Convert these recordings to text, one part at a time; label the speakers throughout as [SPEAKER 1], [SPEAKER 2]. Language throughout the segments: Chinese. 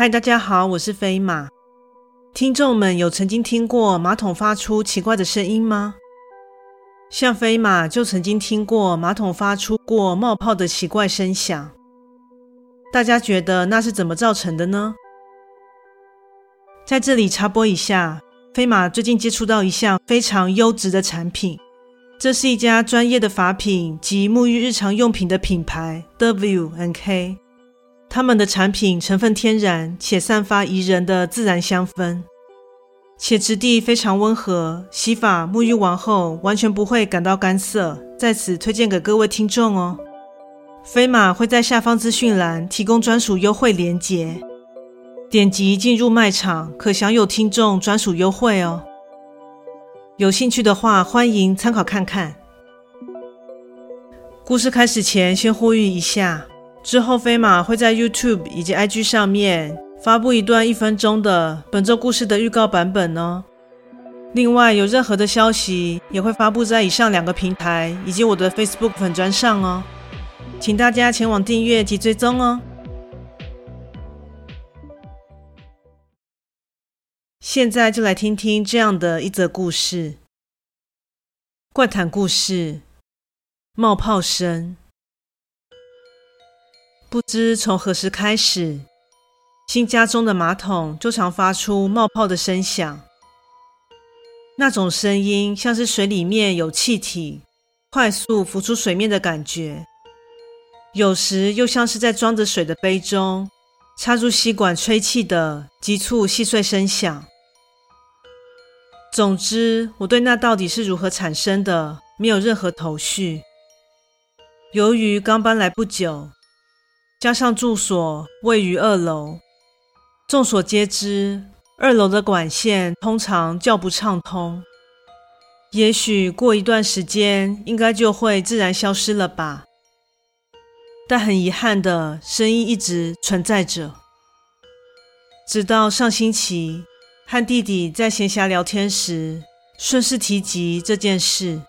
[SPEAKER 1] 嗨，大家好，我是飞马。听众们有曾经听过马桶发出奇怪的声音吗？像飞马就曾经听过马桶发出过冒泡的奇怪声响。大家觉得那是怎么造成的呢？在这里插播一下，飞马最近接触到一项非常优质的产品，这是一家专业的法品及沐浴日常用品的品牌，W N K。他们的产品成分天然，且散发宜人的自然香氛，且质地非常温和，洗发沐浴完后完全不会感到干涩。在此推荐给各位听众哦。飞马会在下方资讯栏提供专属优惠链接，点击进入卖场可享有听众专属优惠哦。有兴趣的话，欢迎参考看看。故事开始前，先呼吁一下。之后，飞马会在 YouTube 以及 IG 上面发布一段一分钟的本周故事的预告版本哦。另外，有任何的消息也会发布在以上两个平台以及我的 Facebook 粉专上哦，请大家前往订阅及追踪哦。现在就来听听这样的一则故事：怪谈故事，冒泡声。不知从何时开始，新家中的马桶就常发出冒泡的声响。那种声音像是水里面有气体快速浮出水面的感觉，有时又像是在装着水的杯中插入吸管吹气的急促细碎声响。总之，我对那到底是如何产生的没有任何头绪。由于刚搬来不久。加上住所位于二楼，众所皆知，二楼的管线通常较不畅通。也许过一段时间，应该就会自然消失了吧。但很遗憾的，声音一直存在着。直到上星期，和弟弟在闲暇聊天时，顺势提及这件事。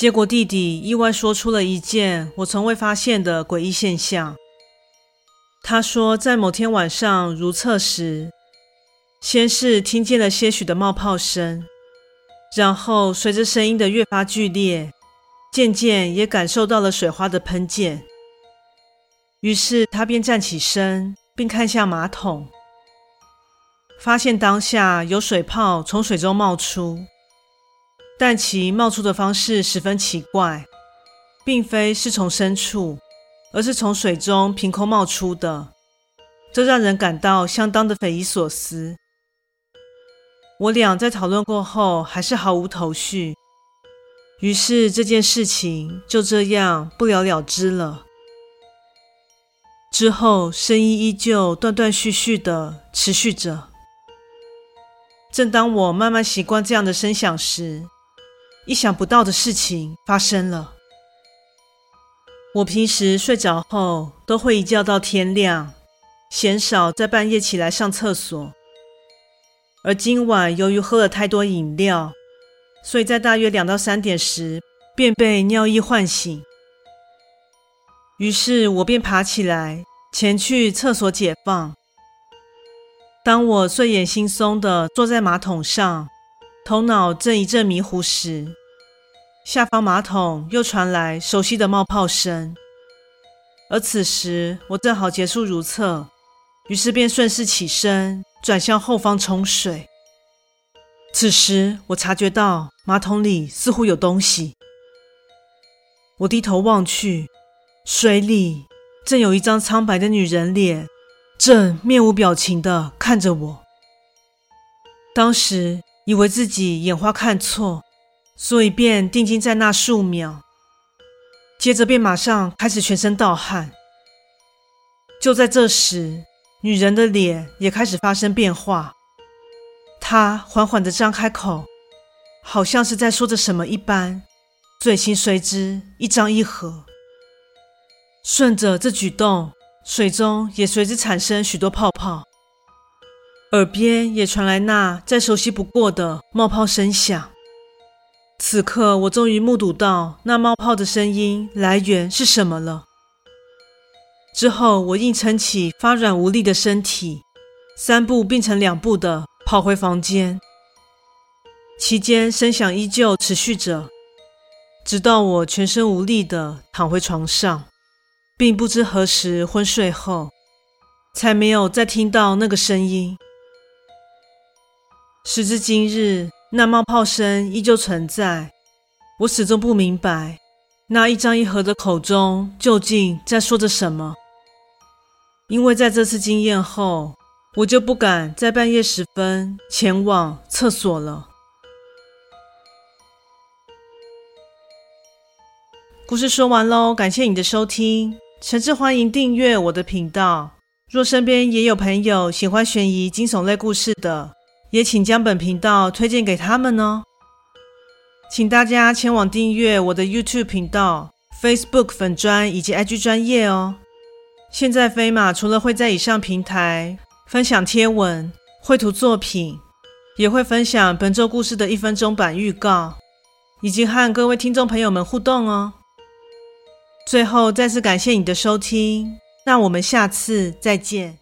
[SPEAKER 1] 结果，弟弟意外说出了一件我从未发现的诡异现象。他说，在某天晚上如厕时，先是听见了些许的冒泡声，然后随着声音的越发剧烈，渐渐也感受到了水花的喷溅。于是他便站起身，并看向马桶，发现当下有水泡从水中冒出。但其冒出的方式十分奇怪，并非是从深处，而是从水中凭空冒出的，这让人感到相当的匪夷所思。我俩在讨论过后，还是毫无头绪，于是这件事情就这样不了了之了。之后，声音依旧断断续续的持续着。正当我慢慢习惯这样的声响时，意想不到的事情发生了。我平时睡着后都会一觉到天亮，鲜少在半夜起来上厕所。而今晚由于喝了太多饮料，所以在大约两到三点时便被尿意唤醒。于是我便爬起来前去厕所解放。当我睡眼惺忪地坐在马桶上，头脑正一阵迷糊时，下方马桶又传来熟悉的冒泡声。而此时我正好结束如厕，于是便顺势起身，转向后方冲水。此时我察觉到马桶里似乎有东西，我低头望去，水里正有一张苍白的女人脸，正面无表情地看着我。当时。以为自己眼花看错，所以便定睛在那数秒，接着便马上开始全身盗汗。就在这时，女人的脸也开始发生变化，她缓缓地张开口，好像是在说着什么一般，嘴型随之一张一合。顺着这举动，水中也随之产生许多泡泡。耳边也传来那再熟悉不过的冒泡声响。此刻，我终于目睹到那冒泡的声音来源是什么了。之后，我硬撑起发软无力的身体，三步并成两步的跑回房间。期间，声响依旧持续着，直到我全身无力的躺回床上，并不知何时昏睡后，才没有再听到那个声音。时至今日，那冒泡声依旧存在，我始终不明白，那一张一合的口中究竟在说着什么。因为在这次经验后，我就不敢在半夜时分前往厕所了。故事说完喽，感谢你的收听，诚挚欢迎订阅我的频道。若身边也有朋友喜欢悬疑惊悚类故事的，也请将本频道推荐给他们哦。请大家前往订阅我的 YouTube 频道、Facebook 粉专以及 IG 专业哦。现在飞马除了会在以上平台分享贴文、绘图作品，也会分享本周故事的一分钟版预告，以及和各位听众朋友们互动哦。最后再次感谢你的收听，那我们下次再见。